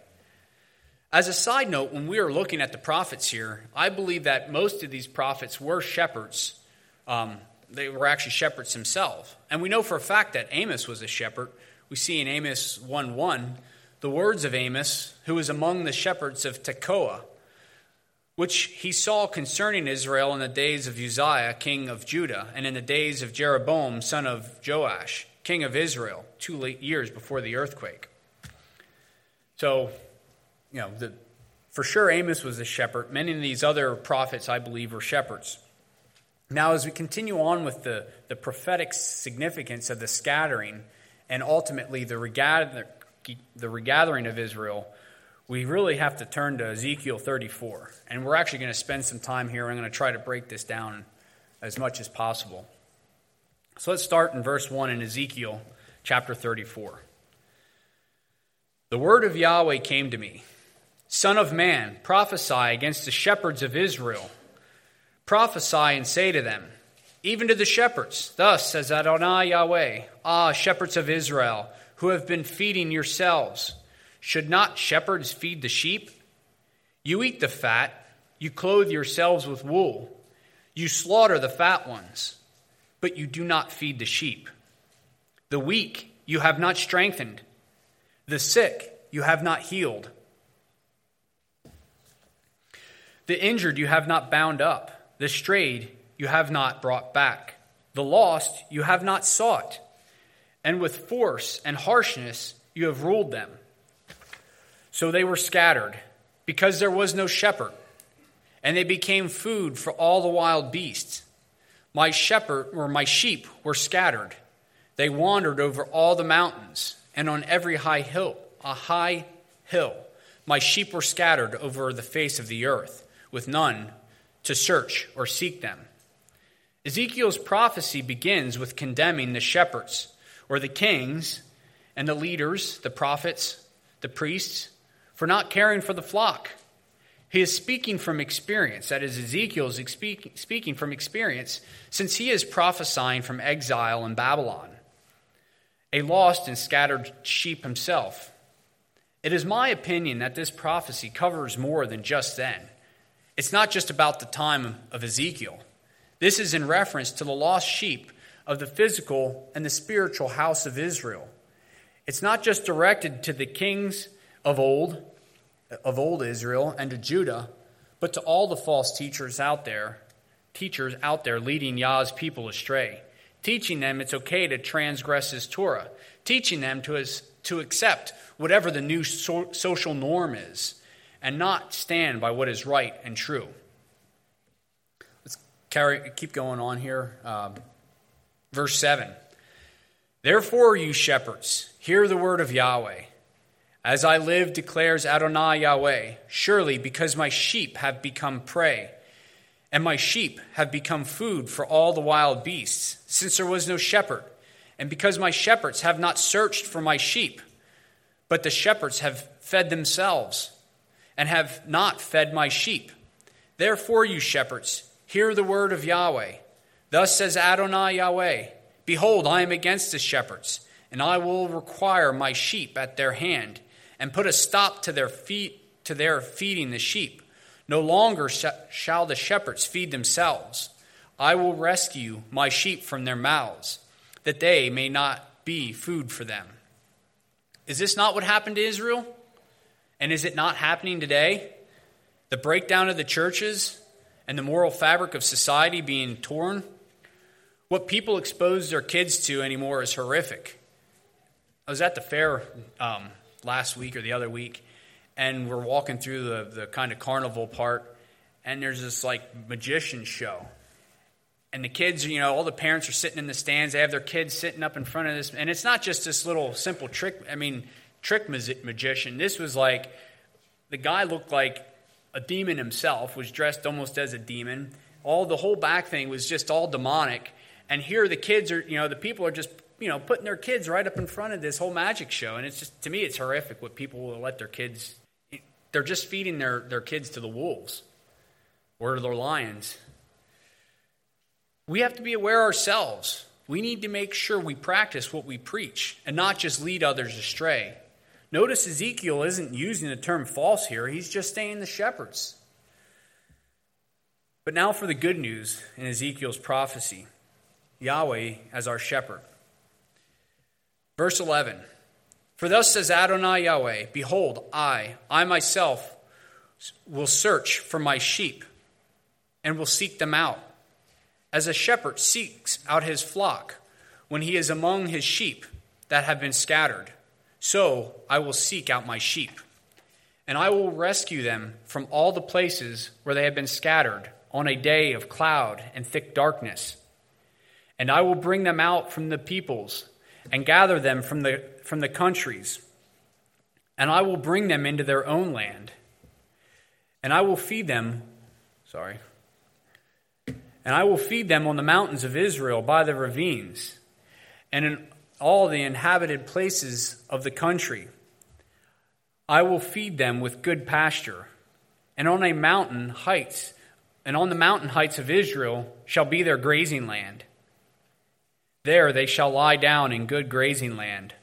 A: As a side note, when we are looking at the prophets here, I believe that most of these prophets were shepherds. Um, they were actually shepherds themselves. And we know for a fact that Amos was a shepherd. We see in Amos 1 1 the words of Amos, who was among the shepherds of Tekoa which he saw concerning Israel in the days of Uzziah, king of Judah, and in the days of Jeroboam, son of Joash, king of Israel, two years before the earthquake. So, you know, the, for sure Amos was a shepherd. Many of these other prophets, I believe, were shepherds. Now, as we continue on with the, the prophetic significance of the scattering and ultimately the, regather, the regathering of Israel, we really have to turn to Ezekiel 34. And we're actually going to spend some time here. I'm going to try to break this down as much as possible. So let's start in verse 1 in Ezekiel chapter 34. The word of Yahweh came to me Son of man, prophesy against the shepherds of Israel. Prophesy and say to them, even to the shepherds, Thus says Adonai Yahweh, Ah, shepherds of Israel, who have been feeding yourselves. Should not shepherds feed the sheep? You eat the fat, you clothe yourselves with wool, you slaughter the fat ones, but you do not feed the sheep. The weak you have not strengthened, the sick you have not healed, the injured you have not bound up, the strayed you have not brought back, the lost you have not sought, and with force and harshness you have ruled them. So they were scattered, because there was no shepherd, and they became food for all the wild beasts. My shepherd or my sheep were scattered. They wandered over all the mountains and on every high hill, a high hill. My sheep were scattered over the face of the earth, with none to search or seek them. Ezekiel's prophecy begins with condemning the shepherds, or the kings, and the leaders, the prophets, the priests, for not caring for the flock. He is speaking from experience. That is, Ezekiel is speaking from experience since he is prophesying from exile in Babylon, a lost and scattered sheep himself. It is my opinion that this prophecy covers more than just then. It's not just about the time of Ezekiel. This is in reference to the lost sheep of the physical and the spiritual house of Israel. It's not just directed to the kings of old of old Israel and to Judah, but to all the false teachers out there, teachers out there leading Yah's people astray, teaching them it's okay to transgress his Torah, teaching them to, to accept whatever the new so, social norm is and not stand by what is right and true. Let's carry, keep going on here. Um, verse 7. Therefore, you shepherds, hear the word of Yahweh. As I live, declares Adonai Yahweh, surely because my sheep have become prey, and my sheep have become food for all the wild beasts, since there was no shepherd, and because my shepherds have not searched for my sheep, but the shepherds have fed themselves, and have not fed my sheep. Therefore, you shepherds, hear the word of Yahweh. Thus says Adonai Yahweh Behold, I am against the shepherds, and I will require my sheep at their hand and put a stop to their to their feeding the sheep. No longer shall the shepherds feed themselves. I will rescue my sheep from their mouths, that they may not be food for them. Is this not what happened to Israel? And is it not happening today? The breakdown of the churches and the moral fabric of society being torn? What people expose their kids to anymore is horrific. I was at the fair um, last week or the other week, and we're walking through the, the kind of carnival part, and there's this like magician show. And the kids, you know, all the parents are sitting in the stands. They have their kids sitting up in front of this. And it's not just this little simple trick, I mean, trick magician. This was like the guy looked like a demon himself, was dressed almost as a demon. All the whole back thing was just all demonic. And here the kids are, you know, the people are just, you know, putting their kids right up in front of this whole magic show. And it's just, to me, it's horrific what people will let their kids, they're just feeding their, their kids to the wolves or to the lions. We have to be aware ourselves. We need to make sure we practice what we preach and not just lead others astray. Notice Ezekiel isn't using the term false here, he's just saying the shepherds. But now for the good news in Ezekiel's prophecy Yahweh as our shepherd. Verse 11 For thus says Adonai Yahweh, Behold, I, I myself, will search for my sheep and will seek them out as a shepherd seeks out his flock when he is among his sheep that have been scattered, so I will seek out my sheep. And I will rescue them from all the places where they have been scattered on a day of cloud and thick darkness. And I will bring them out from the peoples and gather them from the, from the countries. And I will bring them into their own land. And I will feed them, sorry, and I will feed them on the mountains of Israel by the ravines, and in all the inhabited places of the country. I will feed them with good pasture, and on a mountain heights, and on the mountain heights of Israel shall be their grazing land. There they shall lie down in good grazing land,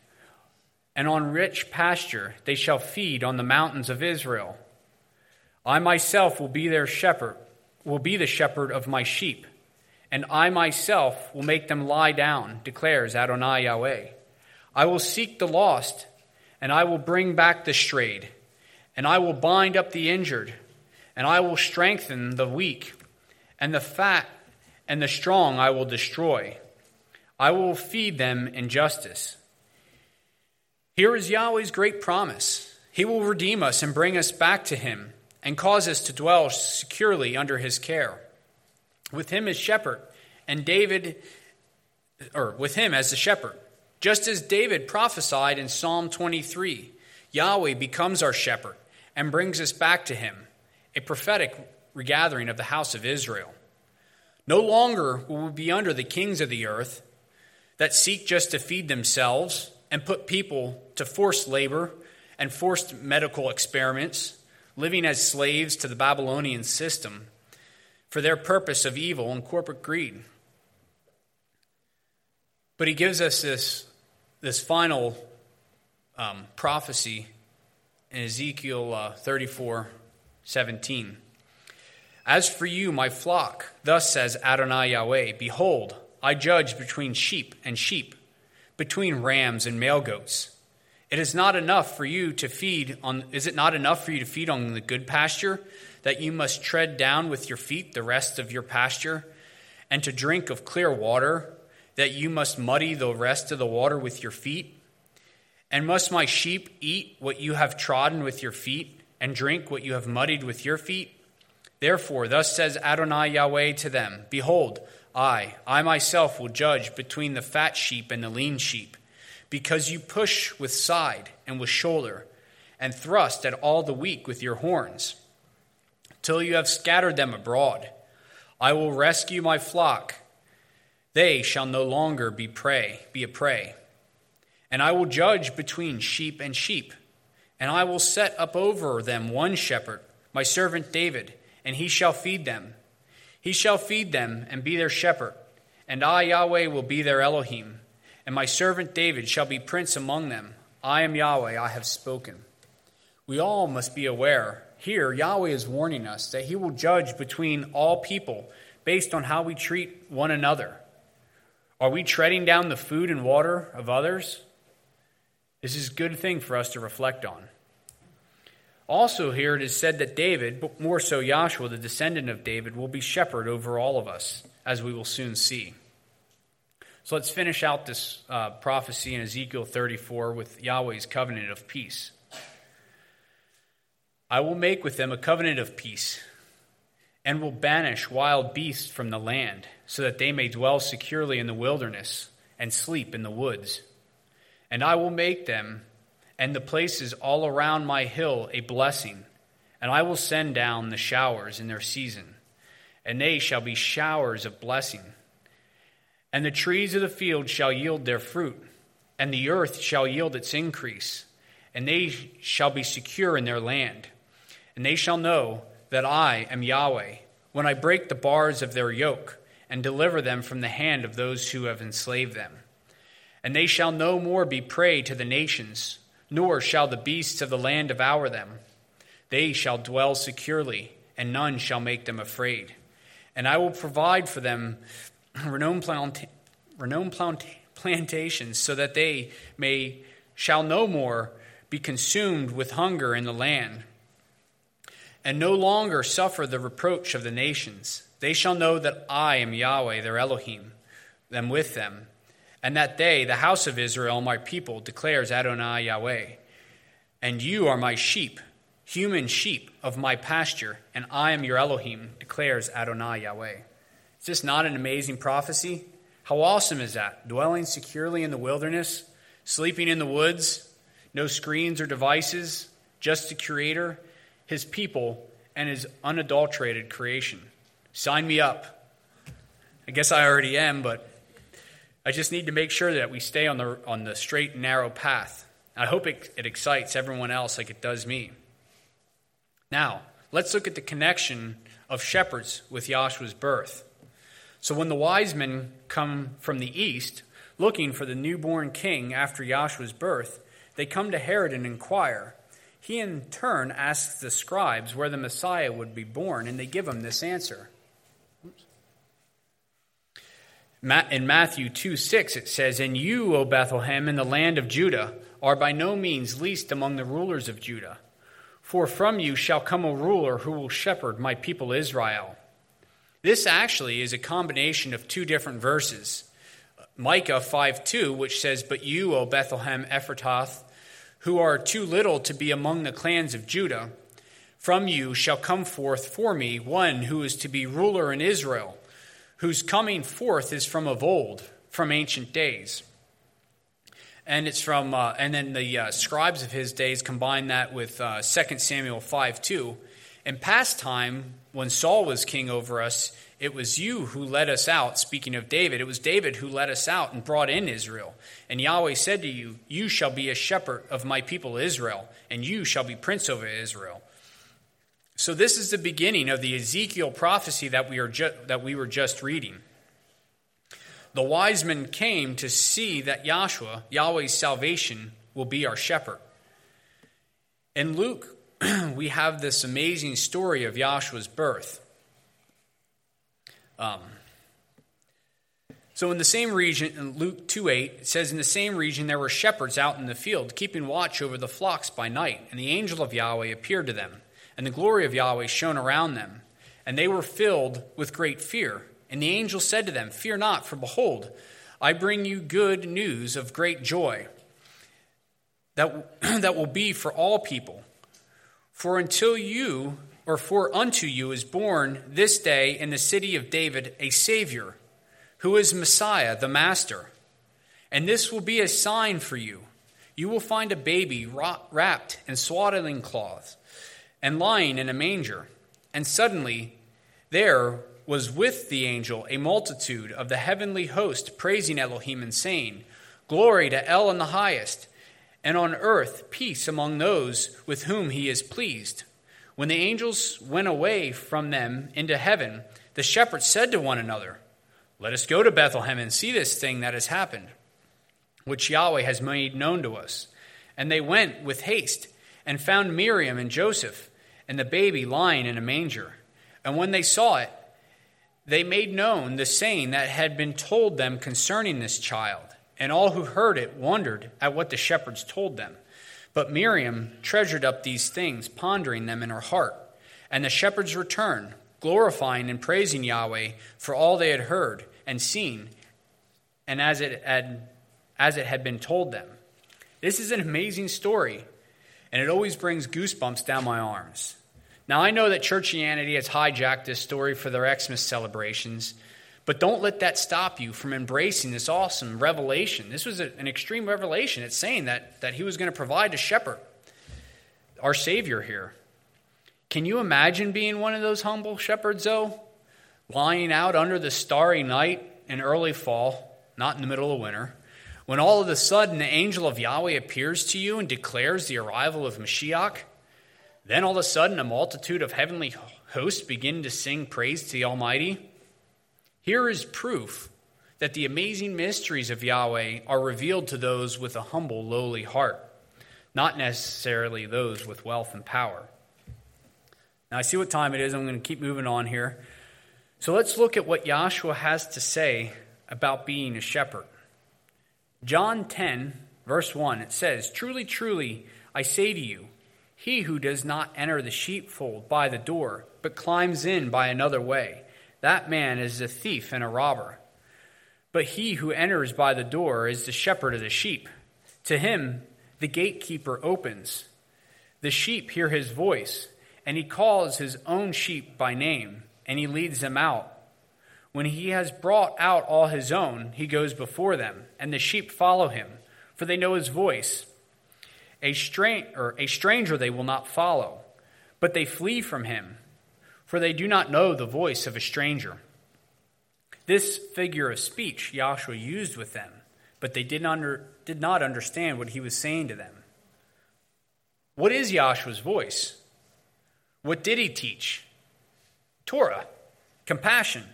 A: and on rich pasture they shall feed on the mountains of Israel. I myself will be their shepherd will be the shepherd of my sheep, and I myself will make them lie down, declares Adonai Yahweh. I will seek the lost, and I will bring back the strayed, and I will bind up the injured, and I will strengthen the weak, and the fat and the strong I will destroy. I will feed them in justice. Here is Yahweh's great promise. He will redeem us and bring us back to Him and cause us to dwell securely under his care. With him as shepherd, and David, or with him as the shepherd. Just as David prophesied in Psalm 23, Yahweh becomes our shepherd and brings us back to him, a prophetic regathering of the house of Israel. No longer will we be under the kings of the earth that seek just to feed themselves and put people to forced labor and forced medical experiments living as slaves to the Babylonian system for their purpose of evil and corporate greed. But he gives us this, this final um, prophecy in Ezekiel uh, 34 17. As for you, my flock, thus says Adonai Yahweh, behold, I judge between sheep and sheep, between rams and male goats. It is not enough for you to feed on is it not enough for you to feed on the good pasture that you must tread down with your feet the rest of your pasture and to drink of clear water that you must muddy the rest of the water with your feet? And must my sheep eat what you have trodden with your feet and drink what you have muddied with your feet? Therefore, thus says Adonai Yahweh to them Behold, I, I myself will judge between the fat sheep and the lean sheep because you push with side and with shoulder, and thrust at all the weak with your horns, till you have scattered them abroad. I will rescue my flock. They shall no longer be prey, be a prey. And I will judge between sheep and sheep, and I will set up over them one shepherd, my servant David, and he shall feed them. He shall feed them and be their shepherd, and I, Yahweh, will be their Elohim and my servant David shall be prince among them. I am Yahweh, I have spoken. We all must be aware. Here, Yahweh is warning us that he will judge between all people based on how we treat one another. Are we treading down the food and water of others? This is a good thing for us to reflect on. Also, here it is said that David, but more so Yahshua, the descendant of David, will be shepherd over all of us, as we will soon see. So let's finish out this uh, prophecy in Ezekiel 34 with Yahweh's covenant of peace. I will make with them a covenant of peace and will banish wild beasts from the land so that they may dwell securely in the wilderness and sleep in the woods. And I will make them and the places all around my hill a blessing, And I will send down the showers in their season, and they shall be showers of blessing. And the trees of the field shall yield their fruit, and the earth shall yield its increase, and they shall be secure in their land. And they shall know that I am Yahweh, when I break the bars of their yoke, and deliver them from the hand of those who have enslaved them. And they shall no more be prey to the nations, nor shall the beasts of the land devour them. They shall dwell securely, and none shall make them afraid. And I will provide for them renowned, renowned plant- plantations, so that they may shall no more be consumed with hunger in the land, and no longer suffer the reproach of the nations. They shall know that I am Yahweh, their Elohim, them with them, and that they, the house of Israel, my people, declares Adonai Yahweh. And you are my sheep human sheep of my pasture, and I am your Elohim, declares Adonai Yahweh. Is this not an amazing prophecy? How awesome is that? Dwelling securely in the wilderness, sleeping in the woods, no screens or devices, just the Creator, His people, and His unadulterated creation. Sign me up. I guess I already am, but I just need to make sure that we stay on the, on the straight and narrow path. I hope it, it excites everyone else like it does me. Now, let's look at the connection of shepherds with Yahshua's birth. So, when the wise men come from the east looking for the newborn king after Yahshua's birth, they come to Herod and inquire. He, in turn, asks the scribes where the Messiah would be born, and they give him this answer. In Matthew 2 6, it says, And you, O Bethlehem, in the land of Judah, are by no means least among the rulers of Judah. For from you shall come a ruler who will shepherd my people Israel. This actually is a combination of two different verses. Micah 5 2, which says, But you, O Bethlehem Ephrathah, who are too little to be among the clans of Judah, from you shall come forth for me one who is to be ruler in Israel, whose coming forth is from of old, from ancient days. And it's from uh, and then the uh, scribes of his days combine that with uh, 2 samuel 5 2 in past time when saul was king over us it was you who led us out speaking of david. It was david who led us out and brought in israel. And yahweh said to you you shall be a shepherd of my people israel and you shall be prince over israel. So this is the beginning of the ezekiel prophecy that we, are ju- that we were just reading. The wise men came to see that Yahshua, Yahweh's salvation, will be our shepherd. In Luke, we have this amazing story of Yahshua's birth. Um, so in the same region, in Luke 2 8, it says, In the same region there were shepherds out in the field, keeping watch over the flocks by night, and the angel of Yahweh appeared to them, and the glory of Yahweh shone around them, and they were filled with great fear. And the angel said to them, Fear not, for behold, I bring you good news of great joy that, that will be for all people. For until you, or for unto you, is born this day in the city of David a Savior, who is Messiah, the Master. And this will be a sign for you. You will find a baby wrapped in swaddling cloths and lying in a manger. And suddenly there was with the angel a multitude of the heavenly host praising Elohim and saying, Glory to El in the highest, and on earth peace among those with whom he is pleased. When the angels went away from them into heaven, the shepherds said to one another, Let us go to Bethlehem and see this thing that has happened, which Yahweh has made known to us. And they went with haste and found Miriam and Joseph and the baby lying in a manger. And when they saw it, they made known the saying that had been told them concerning this child, and all who heard it wondered at what the shepherds told them. But Miriam treasured up these things, pondering them in her heart. And the shepherds returned, glorifying and praising Yahweh for all they had heard and seen, and as it had, as it had been told them. This is an amazing story, and it always brings goosebumps down my arms. Now, I know that churchianity has hijacked this story for their Xmas celebrations, but don't let that stop you from embracing this awesome revelation. This was a, an extreme revelation. It's saying that, that he was going to provide a shepherd, our Savior here. Can you imagine being one of those humble shepherds, though? Lying out under the starry night in early fall, not in the middle of winter, when all of a sudden the angel of Yahweh appears to you and declares the arrival of Mashiach? Then all of a sudden a multitude of heavenly hosts begin to sing praise to the Almighty? Here is proof that the amazing mysteries of Yahweh are revealed to those with a humble, lowly heart, not necessarily those with wealth and power. Now, I see what time it is. I'm going to keep moving on here. So let's look at what Yahshua has to say about being a shepherd. John 10, verse 1, it says, Truly, truly, I say to you, he who does not enter the sheepfold by the door, but climbs in by another way, that man is a thief and a robber. But he who enters by the door is the shepherd of the sheep. To him the gatekeeper opens. The sheep hear his voice, and he calls his own sheep by name, and he leads them out. When he has brought out all his own, he goes before them, and the sheep follow him, for they know his voice. A, stranger they will not follow, but they flee from him, for they do not know the voice of a stranger. This figure of speech Yahshua used with them, but they did not, under, did not understand what he was saying to them. What is Yahshua's voice? What did he teach? Torah, compassion,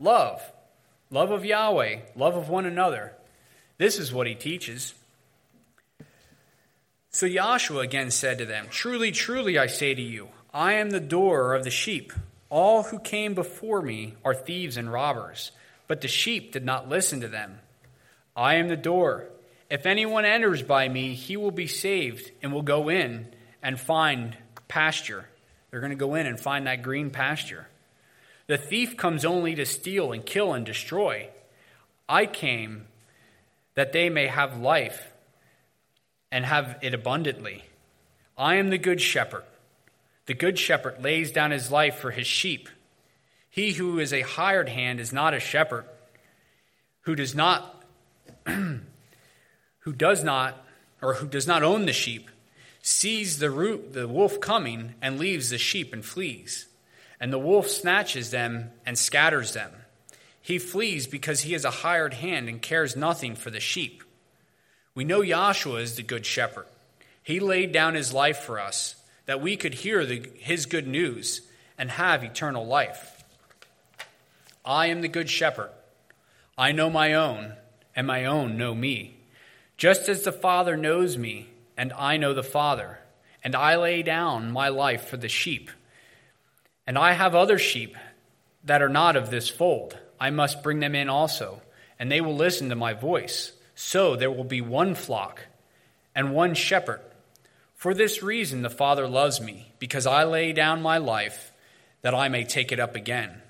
A: love, love of Yahweh, love of one another. This is what he teaches. So Yahshua again said to them, Truly, truly, I say to you, I am the door of the sheep. All who came before me are thieves and robbers, but the sheep did not listen to them. I am the door. If anyone enters by me, he will be saved and will go in and find pasture. They're going to go in and find that green pasture. The thief comes only to steal and kill and destroy. I came that they may have life and have it abundantly. I am the good shepherd. The good shepherd lays down his life for his sheep. He who is a hired hand is not a shepherd, who does not who does not or who does not own the sheep, sees the root, the wolf coming and leaves the sheep and flees. And the wolf snatches them and scatters them. He flees because he is a hired hand and cares nothing for the sheep. We know Yahshua is the good shepherd. He laid down his life for us that we could hear the, his good news and have eternal life. I am the good shepherd. I know my own, and my own know me. Just as the Father knows me, and I know the Father, and I lay down my life for the sheep. And I have other sheep that are not of this fold. I must bring them in also, and they will listen to my voice. So there will be one flock and one shepherd. For this reason, the Father loves me, because I lay down my life that I may take it up again.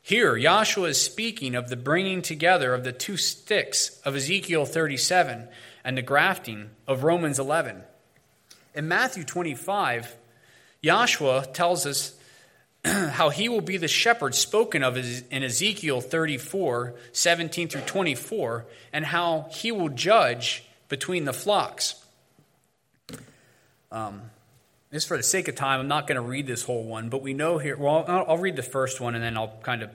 A: Here, Yahshua is speaking of the bringing together of the two sticks of Ezekiel 37 and the grafting of Romans 11. In Matthew 25, Yahshua tells us how he will be the shepherd spoken of in Ezekiel 34, 17 through 24, and how he will judge between the flocks. Um, just for the sake of time, I'm not going to read this whole one, but we know here, well, I'll, I'll read the first one and then I'll kind of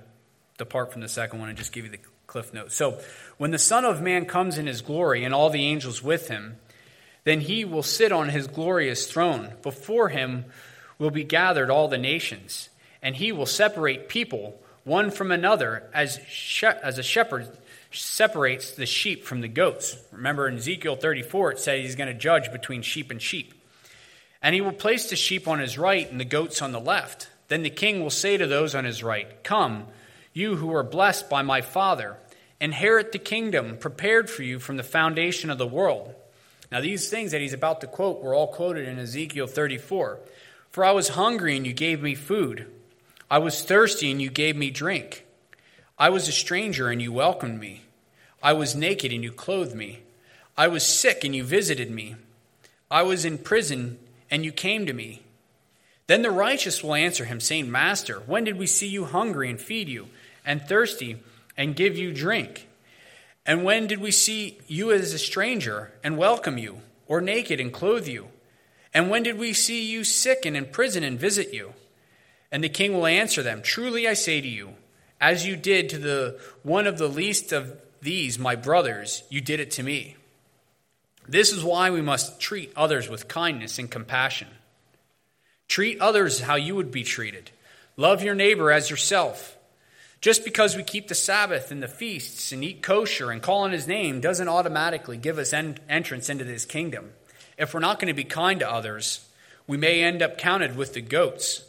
A: depart from the second one and just give you the cliff notes. So, when the Son of Man comes in his glory and all the angels with him, then he will sit on his glorious throne. Before him will be gathered all the nations, and he will separate people one from another as, she- as a shepherd separates the sheep from the goats. Remember in Ezekiel 34, it says he's going to judge between sheep and sheep. And he will place the sheep on his right and the goats on the left. Then the king will say to those on his right, Come, you who are blessed by my Father, inherit the kingdom prepared for you from the foundation of the world. Now, these things that he's about to quote were all quoted in Ezekiel 34. For I was hungry and you gave me food. I was thirsty and you gave me drink. I was a stranger and you welcomed me. I was naked and you clothed me. I was sick and you visited me. I was in prison and you came to me. Then the righteous will answer him, saying, Master, when did we see you hungry and feed you, and thirsty and give you drink? And when did we see you as a stranger and welcome you, or naked and clothe you? And when did we see you sick and in prison and visit you? And the king will answer them Truly I say to you, as you did to the one of the least of these, my brothers, you did it to me. This is why we must treat others with kindness and compassion. Treat others how you would be treated. Love your neighbor as yourself. Just because we keep the Sabbath and the feasts and eat kosher and call on his name doesn't automatically give us en- entrance into his kingdom. If we're not going to be kind to others, we may end up counted with the goats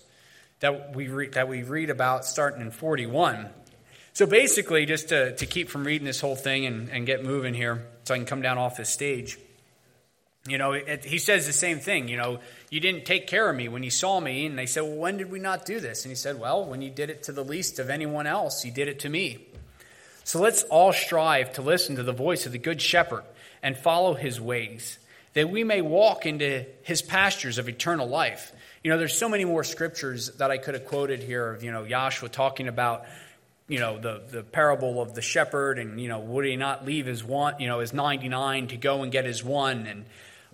A: that we, re- that we read about starting in 41. So basically, just to, to keep from reading this whole thing and, and get moving here, so I can come down off this stage. You know, it, he says the same thing. You know, you didn't take care of me when you saw me. And they said, Well, when did we not do this? And he said, Well, when you did it to the least of anyone else, you did it to me. So let's all strive to listen to the voice of the Good Shepherd and follow his ways, that we may walk into his pastures of eternal life. You know, there's so many more scriptures that I could have quoted here of, you know, Yahshua talking about you know the the parable of the shepherd and you know would he not leave his one you know his 99 to go and get his one and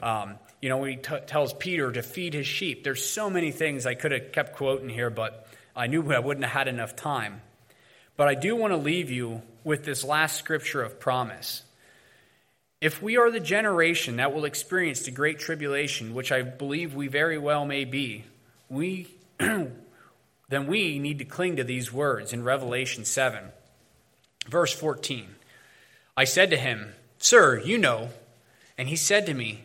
A: um, you know when he t- tells peter to feed his sheep there's so many things i could have kept quoting here but i knew i wouldn't have had enough time but i do want to leave you with this last scripture of promise if we are the generation that will experience the great tribulation which i believe we very well may be we then we need to cling to these words in Revelation 7. Verse 14 I said to him, Sir, you know. And he said to me,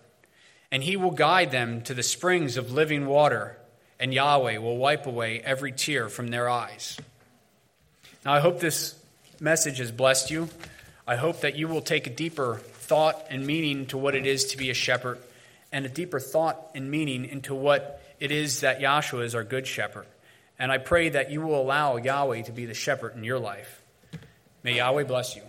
A: and he will guide them to the springs of living water, and Yahweh will wipe away every tear from their eyes. Now, I hope this message has blessed you. I hope that you will take a deeper thought and meaning to what it is to be a shepherd, and a deeper thought and meaning into what it is that Yahshua is our good shepherd. And I pray that you will allow Yahweh to be the shepherd in your life. May Yahweh bless you.